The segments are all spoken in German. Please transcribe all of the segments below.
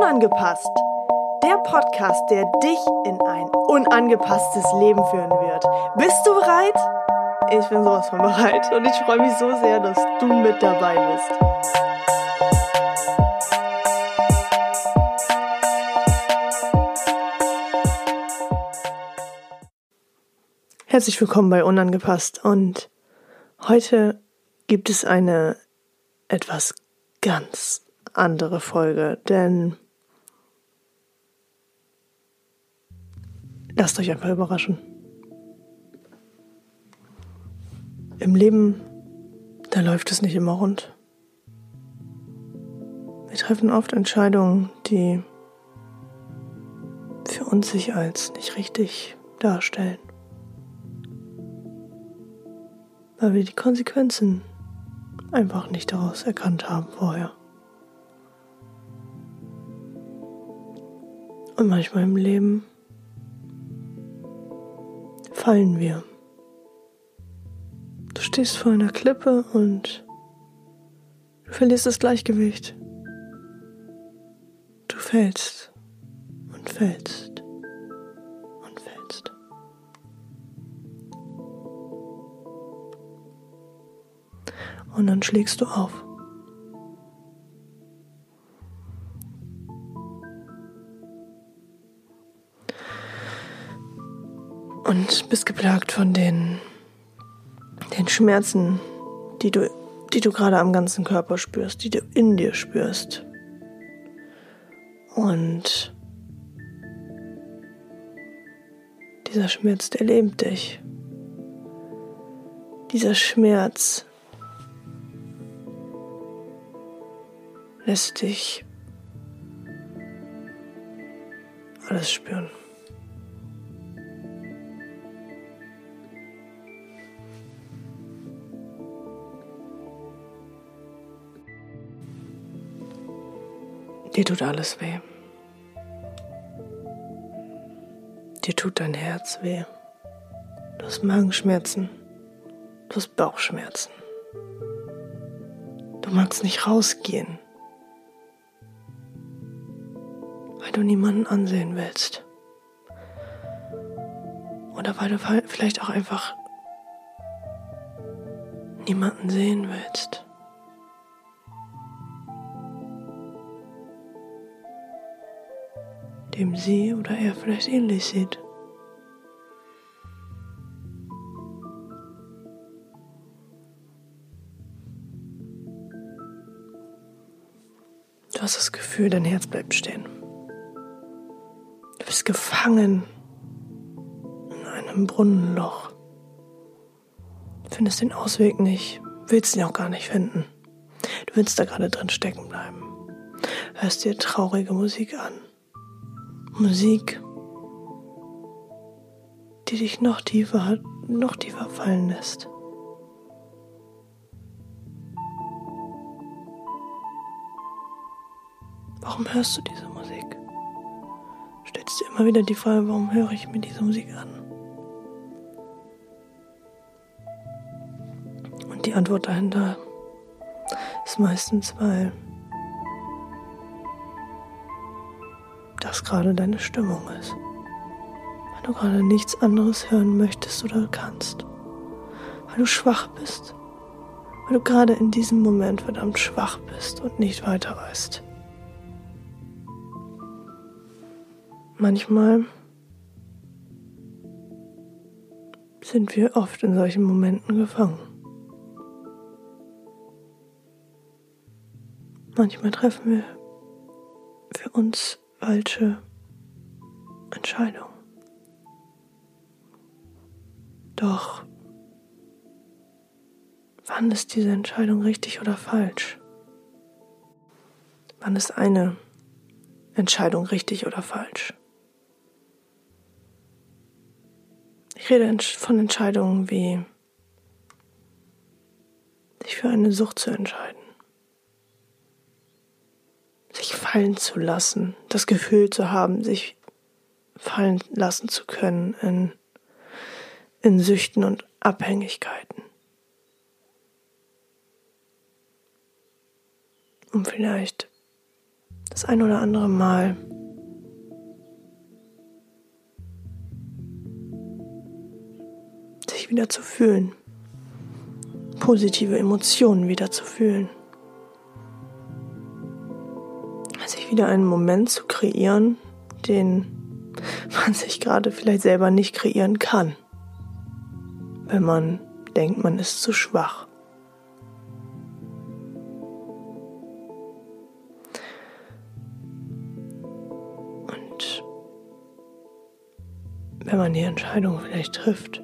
Unangepasst. Der Podcast, der dich in ein unangepasstes Leben führen wird. Bist du bereit? Ich bin sowas von bereit und ich freue mich so sehr, dass du mit dabei bist. Herzlich willkommen bei Unangepasst und heute gibt es eine etwas ganz andere Folge, denn lasst euch einfach überraschen. Im Leben, da läuft es nicht immer rund. Wir treffen oft Entscheidungen, die für uns sich als nicht richtig darstellen. Weil wir die Konsequenzen einfach nicht daraus erkannt haben vorher. Und manchmal im Leben fallen wir. Du stehst vor einer Klippe und du verlierst das Gleichgewicht. Du fällst und fällst Und dann schlägst du auf. und bist geplagt von den, den Schmerzen, die du, die du gerade am ganzen Körper spürst, die du in dir spürst. Und dieser Schmerz, der lebt dich. Dieser Schmerz lässt dich alles spüren. Dir tut alles weh. Dir tut dein Herz weh. Du hast Magenschmerzen. Du hast Bauchschmerzen. Du magst nicht rausgehen, weil du niemanden ansehen willst. Oder weil du vielleicht auch einfach niemanden sehen willst. dem sie oder er vielleicht ähnlich sieht. Du hast das Gefühl, dein Herz bleibt stehen. Gefangen in einem Brunnenloch. Findest den Ausweg nicht, willst ihn auch gar nicht finden. Du willst da gerade drin stecken bleiben. Hörst dir traurige Musik an. Musik, die dich noch tiefer, noch tiefer fallen lässt. Warum hörst du diese Musik? Stellst dir immer wieder die Frage, warum höre ich mir diese Musik an? Und die Antwort dahinter ist meistens, weil das gerade deine Stimmung ist. Weil du gerade nichts anderes hören möchtest oder kannst. Weil du schwach bist. Weil du gerade in diesem Moment verdammt schwach bist und nicht weiter weißt. Manchmal sind wir oft in solchen Momenten gefangen. Manchmal treffen wir für uns falsche Entscheidung. Doch wann ist diese Entscheidung richtig oder falsch? Wann ist eine Entscheidung richtig oder falsch? Ich rede von Entscheidungen wie sich für eine Sucht zu entscheiden sich fallen zu lassen, das Gefühl zu haben, sich fallen lassen zu können in, in Süchten und Abhängigkeiten. um vielleicht das ein oder andere Mal wieder zu fühlen, positive Emotionen wieder zu fühlen. Sich wieder einen Moment zu kreieren, den man sich gerade vielleicht selber nicht kreieren kann, wenn man denkt, man ist zu schwach. wenn man die Entscheidung vielleicht trifft.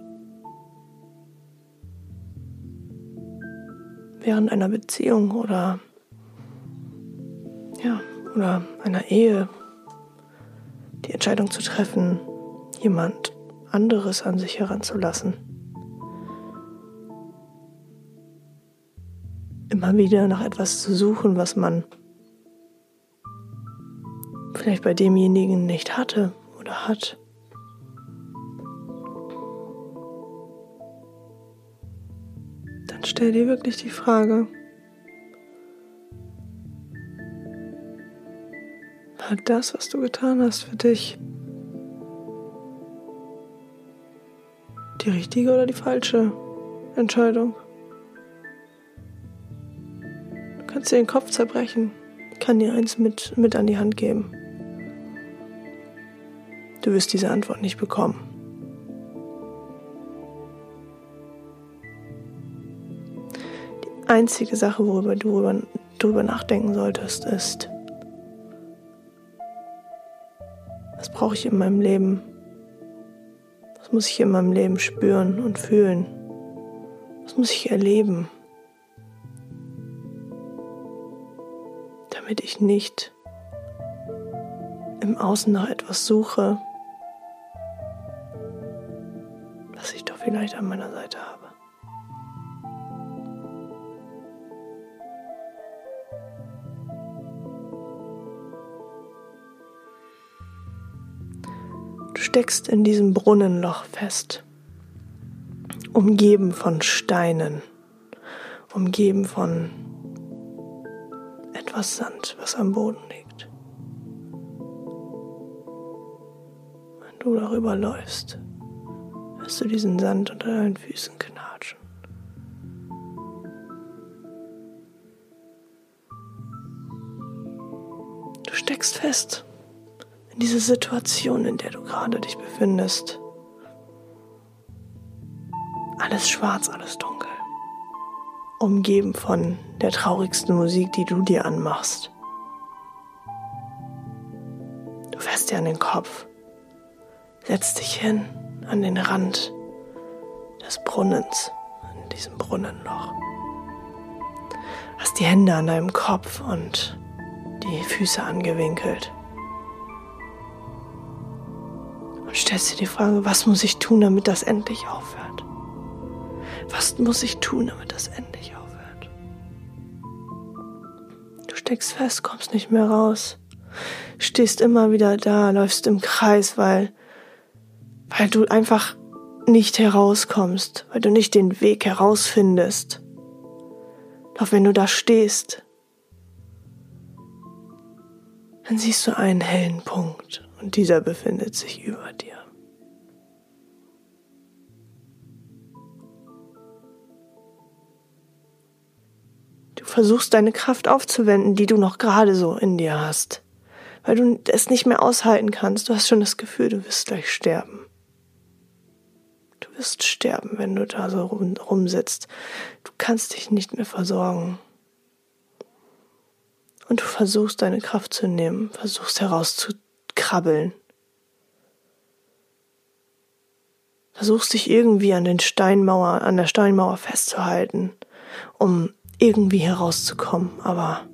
Während einer Beziehung oder ja, oder einer Ehe die Entscheidung zu treffen, jemand anderes an sich heranzulassen. Immer wieder nach etwas zu suchen, was man vielleicht bei demjenigen nicht hatte oder hat. Stell dir wirklich die Frage, war das, was du getan hast, für dich die richtige oder die falsche Entscheidung? Du kannst dir den Kopf zerbrechen. Ich kann dir eins mit, mit an die Hand geben. Du wirst diese Antwort nicht bekommen. Einzige Sache, worüber du darüber nachdenken solltest, ist, was brauche ich in meinem Leben? Was muss ich in meinem Leben spüren und fühlen? Was muss ich erleben, damit ich nicht im Außen nach etwas suche, was ich doch vielleicht an meiner Seite habe? Steckst in diesem Brunnenloch fest, umgeben von Steinen, umgeben von etwas Sand, was am Boden liegt. Wenn du darüber läufst, wirst du diesen Sand unter deinen Füßen knatschen. Du steckst fest in diese Situation, in der du gerade dich befindest. Alles schwarz, alles dunkel. Umgeben von der traurigsten Musik, die du dir anmachst. Du fährst dir an den Kopf, setzt dich hin an den Rand des Brunnens, in diesem Brunnenloch. Hast die Hände an deinem Kopf und die Füße angewinkelt. Stellst dir die Frage, was muss ich tun, damit das endlich aufhört? Was muss ich tun, damit das endlich aufhört? Du steckst fest, kommst nicht mehr raus, stehst immer wieder da, läufst im Kreis, weil, weil du einfach nicht herauskommst, weil du nicht den Weg herausfindest. Doch wenn du da stehst, dann siehst du einen hellen Punkt und dieser befindet sich über dir. Du versuchst deine Kraft aufzuwenden, die du noch gerade so in dir hast, weil du es nicht mehr aushalten kannst. Du hast schon das Gefühl, du wirst gleich sterben. Du wirst sterben, wenn du da so rum, rumsitzt. Du kannst dich nicht mehr versorgen. Und du versuchst deine Kraft zu nehmen, versuchst herauszutreten krabbeln. Versuchst dich irgendwie an den Steinmauer, an der Steinmauer festzuhalten, um irgendwie herauszukommen, aber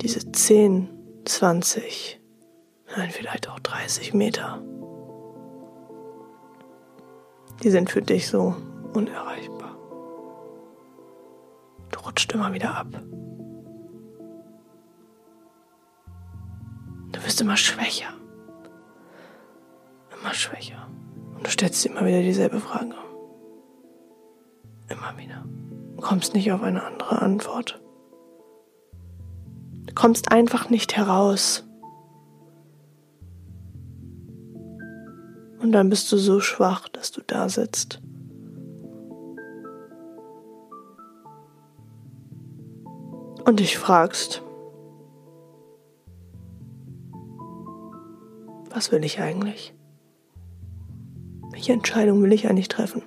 diese 10, 20, nein, vielleicht auch 30 Meter, die sind für dich so unerreichbar. Du rutscht immer wieder ab. Du wirst immer schwächer. Immer schwächer. Und du stellst immer wieder dieselbe Frage. Immer wieder. kommst nicht auf eine andere Antwort. Du kommst einfach nicht heraus. Und dann bist du so schwach, dass du da sitzt. Und dich fragst, was will ich eigentlich? Welche Entscheidung will ich eigentlich treffen?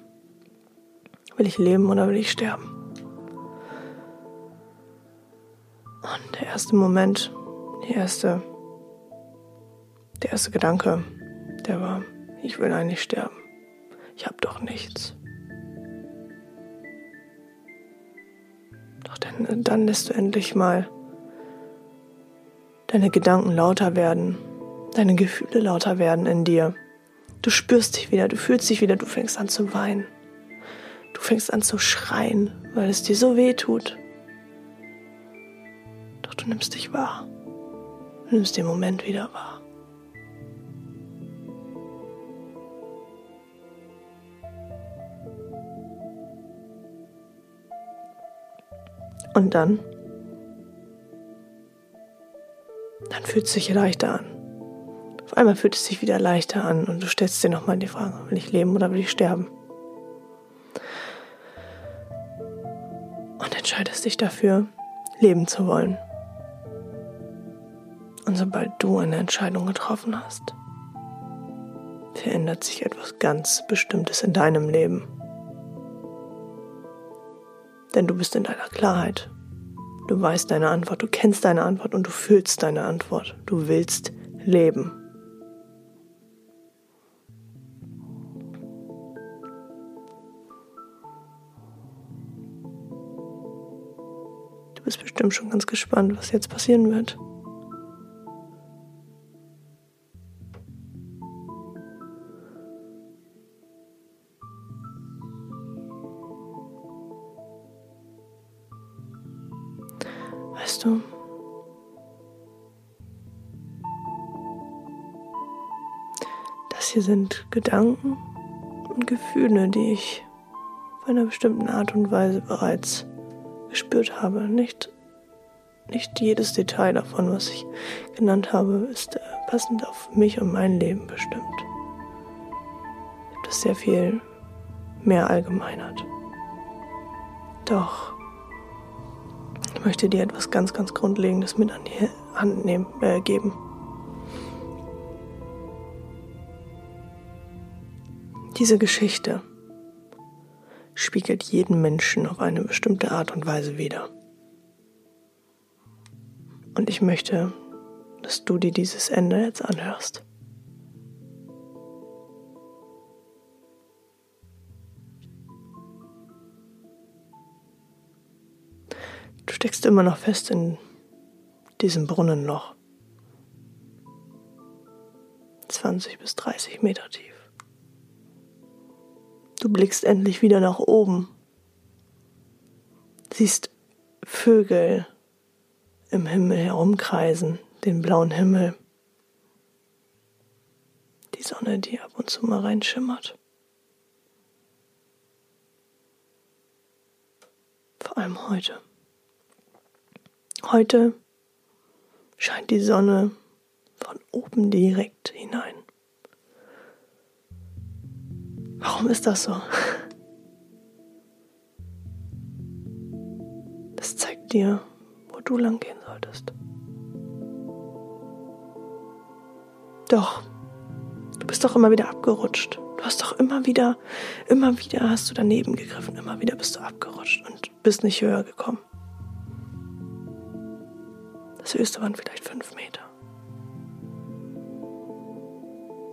Will ich leben oder will ich sterben? Und der erste Moment, die erste, der erste Gedanke, der war, ich will eigentlich sterben. Ich habe doch nichts. Doch dann, dann lässt du endlich mal deine Gedanken lauter werden, deine Gefühle lauter werden in dir. Du spürst dich wieder, du fühlst dich wieder, du fängst an zu weinen. Du fängst an zu schreien, weil es dir so weh tut. Doch du nimmst dich wahr. Du nimmst den Moment wieder wahr. Und dann? Dann fühlt es sich leichter an. Auf einmal fühlt es sich wieder leichter an und du stellst dir nochmal die Frage, will ich leben oder will ich sterben? Und entscheidest dich dafür, leben zu wollen. Und sobald du eine Entscheidung getroffen hast, verändert sich etwas ganz Bestimmtes in deinem Leben. Denn du bist in deiner Klarheit. Du weißt deine Antwort, du kennst deine Antwort und du fühlst deine Antwort. Du willst leben. Bestimmt schon ganz gespannt, was jetzt passieren wird. Weißt du, das hier sind Gedanken und Gefühle, die ich auf einer bestimmten Art und Weise bereits gespürt habe. Nicht, nicht jedes Detail davon, was ich genannt habe, ist äh, passend auf mich und mein Leben bestimmt. Das sehr viel mehr allgemeinert. Doch ich möchte dir etwas ganz, ganz Grundlegendes mit an die Hand nehmen, äh, geben. Diese Geschichte spiegelt jeden Menschen auf eine bestimmte Art und Weise wider. Und ich möchte, dass du dir dieses Ende jetzt anhörst. Du steckst immer noch fest in diesem Brunnenloch. 20 bis 30 Meter tief. Du blickst endlich wieder nach oben. Siehst Vögel im Himmel herumkreisen, den blauen Himmel. Die Sonne, die ab und zu mal reinschimmert. Vor allem heute. Heute scheint die Sonne von oben direkt hinein. Warum ist das so? Das zeigt dir, du lang gehen solltest. Doch, du bist doch immer wieder abgerutscht. Du hast doch immer wieder, immer wieder hast du daneben gegriffen, immer wieder bist du abgerutscht und bist nicht höher gekommen. Das höchste waren vielleicht fünf Meter.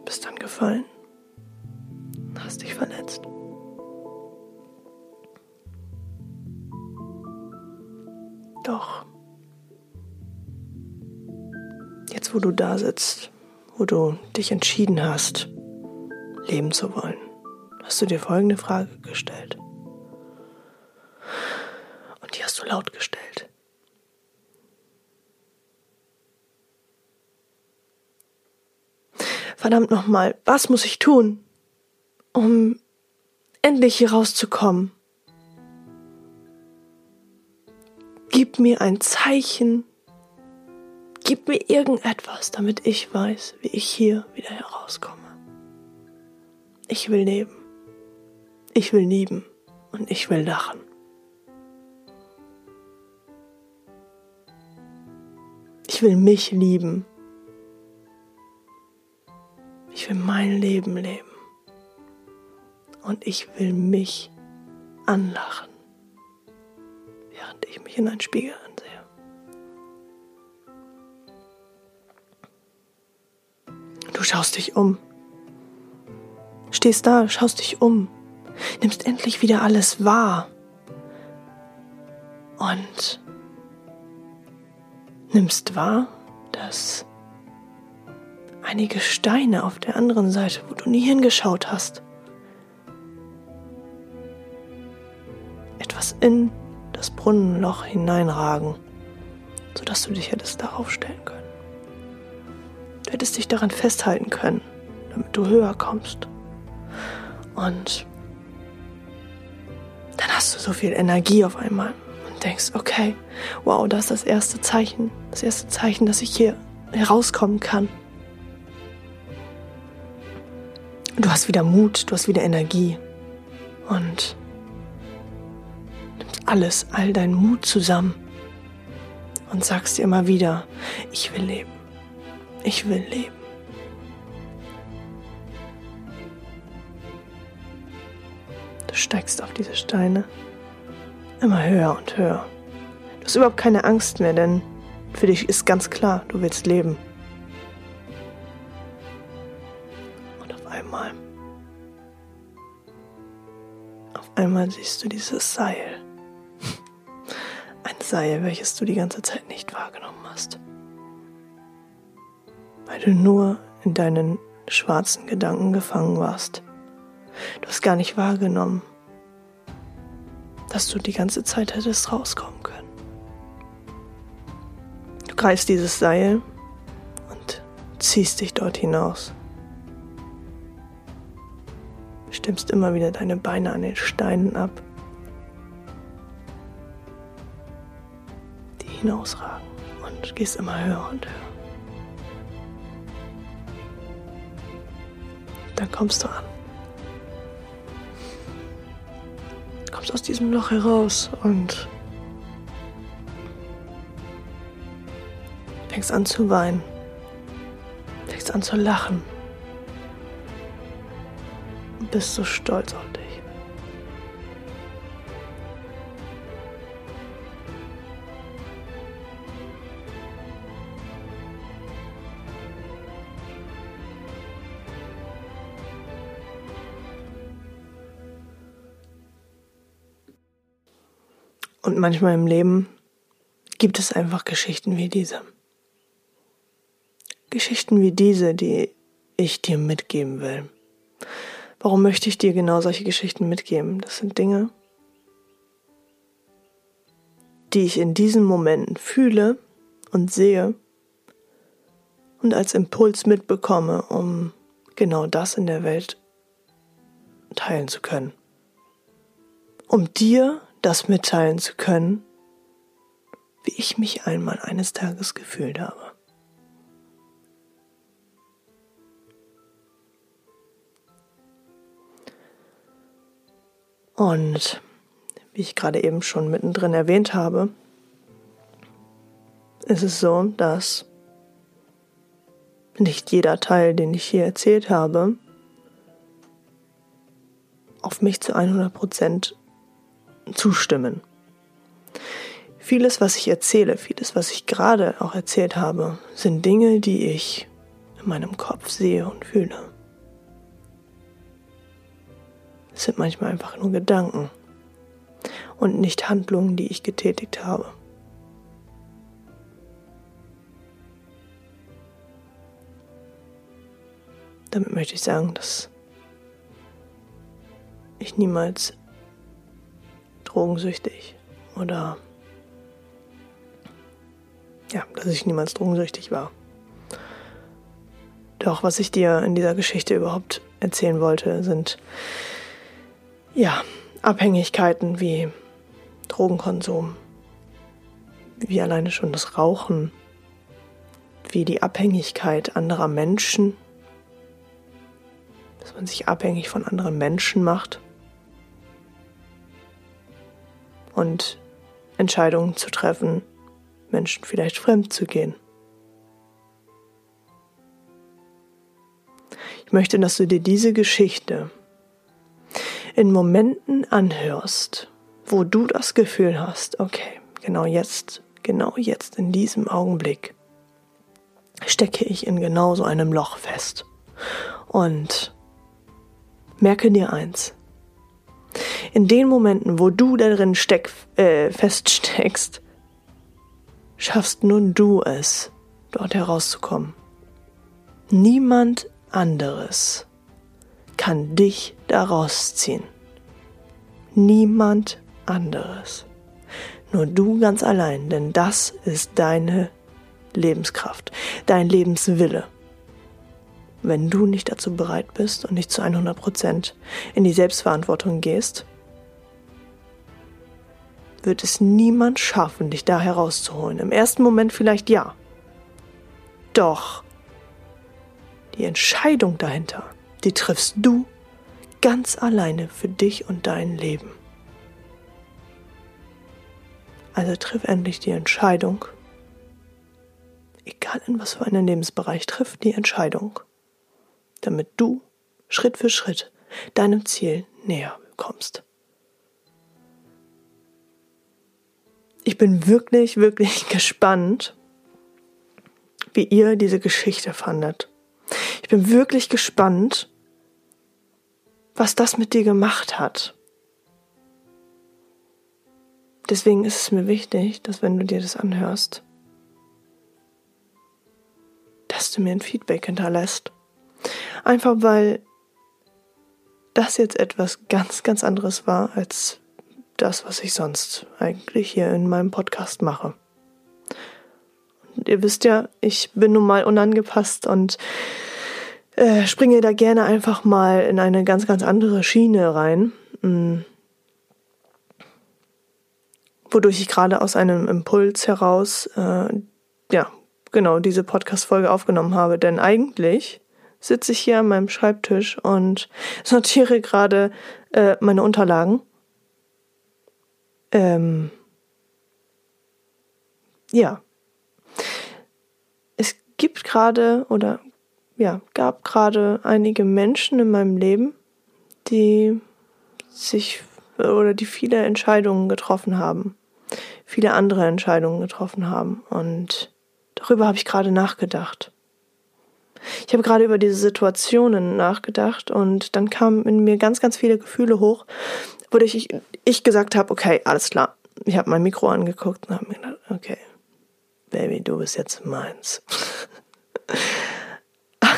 Bist dann gefallen, hast dich verletzt. Doch, jetzt wo du da sitzt, wo du dich entschieden hast, leben zu wollen, hast du dir folgende Frage gestellt. Und die hast du laut gestellt. verdammt nochmal, was muss ich tun, um endlich hier rauszukommen? Gib mir ein Zeichen. Gib mir irgendetwas, damit ich weiß, wie ich hier wieder herauskomme. Ich will leben. Ich will lieben und ich will lachen. Ich will mich lieben. Ich will mein Leben leben. Und ich will mich anlachen, während ich mich in einen Spiegel Du schaust dich um. Stehst da, schaust dich um. Nimmst endlich wieder alles wahr. Und nimmst wahr, dass einige Steine auf der anderen Seite, wo du nie hingeschaut hast, etwas in das Brunnenloch hineinragen, sodass du dich hättest darauf stellen können. Hättest dich daran festhalten können, damit du höher kommst. Und dann hast du so viel Energie auf einmal und denkst, okay, wow, das ist das erste Zeichen, das erste Zeichen, dass ich hier herauskommen kann. Du hast wieder Mut, du hast wieder Energie und nimmst alles, all deinen Mut zusammen und sagst dir immer wieder, ich will leben, ich will leben. Du steigst auf diese Steine immer höher und höher. Du hast überhaupt keine Angst mehr, denn für dich ist ganz klar, du willst leben. einmal. Auf einmal siehst du dieses Seil. Ein Seil, welches du die ganze Zeit nicht wahrgenommen hast. Weil du nur in deinen schwarzen Gedanken gefangen warst. Du hast gar nicht wahrgenommen, dass du die ganze Zeit hättest rauskommen können. Du greifst dieses Seil und ziehst dich dort hinaus. stimmst immer wieder deine Beine an den Steinen ab, die hinausragen und gehst immer höher und höher. Dann kommst du an. Kommst aus diesem Loch heraus und fängst an zu weinen, fängst an zu lachen bist so stolz auf dich. Und manchmal im Leben gibt es einfach Geschichten wie diese. Geschichten wie diese, die ich dir mitgeben will. Warum möchte ich dir genau solche Geschichten mitgeben? Das sind Dinge, die ich in diesen Momenten fühle und sehe und als Impuls mitbekomme, um genau das in der Welt teilen zu können. Um dir das mitteilen zu können, wie ich mich einmal eines Tages gefühlt habe. Und wie ich gerade eben schon mittendrin erwähnt habe, ist es so, dass nicht jeder Teil, den ich hier erzählt habe, auf mich zu 100% zustimmen. Vieles, was ich erzähle, vieles, was ich gerade auch erzählt habe, sind Dinge, die ich in meinem Kopf sehe und fühle. Es sind manchmal einfach nur Gedanken und nicht Handlungen, die ich getätigt habe. Damit möchte ich sagen, dass ich niemals drogensüchtig oder ja, dass ich niemals drogensüchtig war. Doch was ich dir in dieser Geschichte überhaupt erzählen wollte, sind ja, Abhängigkeiten wie Drogenkonsum, wie alleine schon das Rauchen, wie die Abhängigkeit anderer Menschen, dass man sich abhängig von anderen Menschen macht und Entscheidungen zu treffen, Menschen vielleicht fremd zu gehen. Ich möchte, dass du dir diese Geschichte in Momenten anhörst, wo du das Gefühl hast, okay, genau jetzt, genau jetzt in diesem Augenblick stecke ich in genau so einem Loch fest. Und merke dir eins. In den Momenten, wo du darin steck, äh, feststeckst, schaffst nun du es, dort herauszukommen. Niemand anderes kann dich daraus ziehen. Niemand anderes. Nur du ganz allein, denn das ist deine Lebenskraft, dein Lebenswille. Wenn du nicht dazu bereit bist und nicht zu 100 Prozent in die Selbstverantwortung gehst, wird es niemand schaffen, dich da herauszuholen. Im ersten Moment vielleicht ja. Doch die Entscheidung dahinter, die triffst du ganz alleine für dich und dein Leben. Also triff endlich die Entscheidung, egal in was für einen Lebensbereich, triff die Entscheidung, damit du Schritt für Schritt deinem Ziel näher kommst. Ich bin wirklich, wirklich gespannt, wie ihr diese Geschichte fandet. Ich bin wirklich gespannt, was das mit dir gemacht hat. Deswegen ist es mir wichtig, dass wenn du dir das anhörst, dass du mir ein Feedback hinterlässt. Einfach weil das jetzt etwas ganz, ganz anderes war als das, was ich sonst eigentlich hier in meinem Podcast mache. Und ihr wisst ja, ich bin nun mal unangepasst und äh, springe da gerne einfach mal in eine ganz, ganz andere Schiene rein. Mhm. Wodurch ich gerade aus einem Impuls heraus, äh, ja, genau, diese Podcast-Folge aufgenommen habe. Denn eigentlich sitze ich hier an meinem Schreibtisch und sortiere gerade äh, meine Unterlagen. Ähm, ja. Es gibt gerade oder ja, gab gerade einige Menschen in meinem Leben, die sich oder die viele Entscheidungen getroffen haben, viele andere Entscheidungen getroffen haben. Und darüber habe ich gerade nachgedacht. Ich habe gerade über diese Situationen nachgedacht und dann kamen in mir ganz, ganz viele Gefühle hoch, wo ich, ich gesagt habe, okay, alles klar. Ich habe mein Mikro angeguckt und habe mir gedacht, okay, Baby, du bist jetzt meins.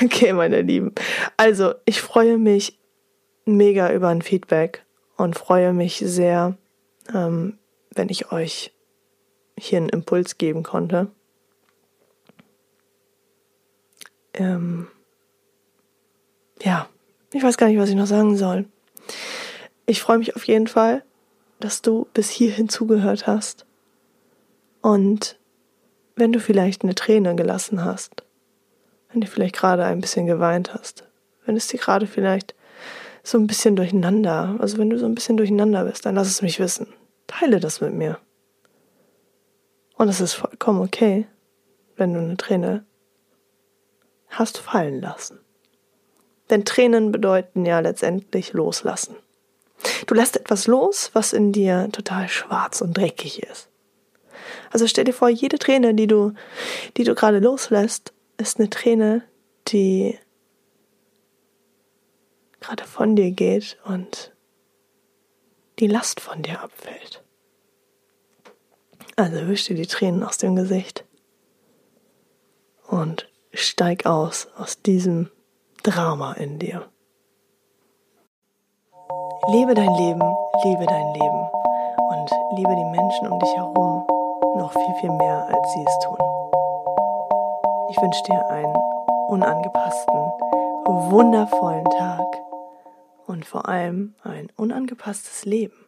Okay, meine Lieben. Also, ich freue mich mega über ein Feedback und freue mich sehr, ähm, wenn ich euch hier einen Impuls geben konnte. Ähm, ja, ich weiß gar nicht, was ich noch sagen soll. Ich freue mich auf jeden Fall, dass du bis hierhin zugehört hast. Und wenn du vielleicht eine Träne gelassen hast, wenn du vielleicht gerade ein bisschen geweint hast, wenn es dir gerade vielleicht so ein bisschen durcheinander, also wenn du so ein bisschen durcheinander bist, dann lass es mich wissen. Teile das mit mir. Und es ist vollkommen okay, wenn du eine Träne hast fallen lassen. Denn Tränen bedeuten ja letztendlich loslassen. Du lässt etwas los, was in dir total schwarz und dreckig ist. Also stell dir vor, jede Träne, die du, die du gerade loslässt, ist eine Träne, die gerade von dir geht und die Last von dir abfällt. Also wisch dir die Tränen aus dem Gesicht und steig aus aus diesem Drama in dir. Lebe dein Leben, liebe dein Leben und liebe die Menschen um dich herum noch viel, viel mehr, als sie es tun. Ich wünsche dir einen unangepassten, wundervollen Tag und vor allem ein unangepasstes Leben.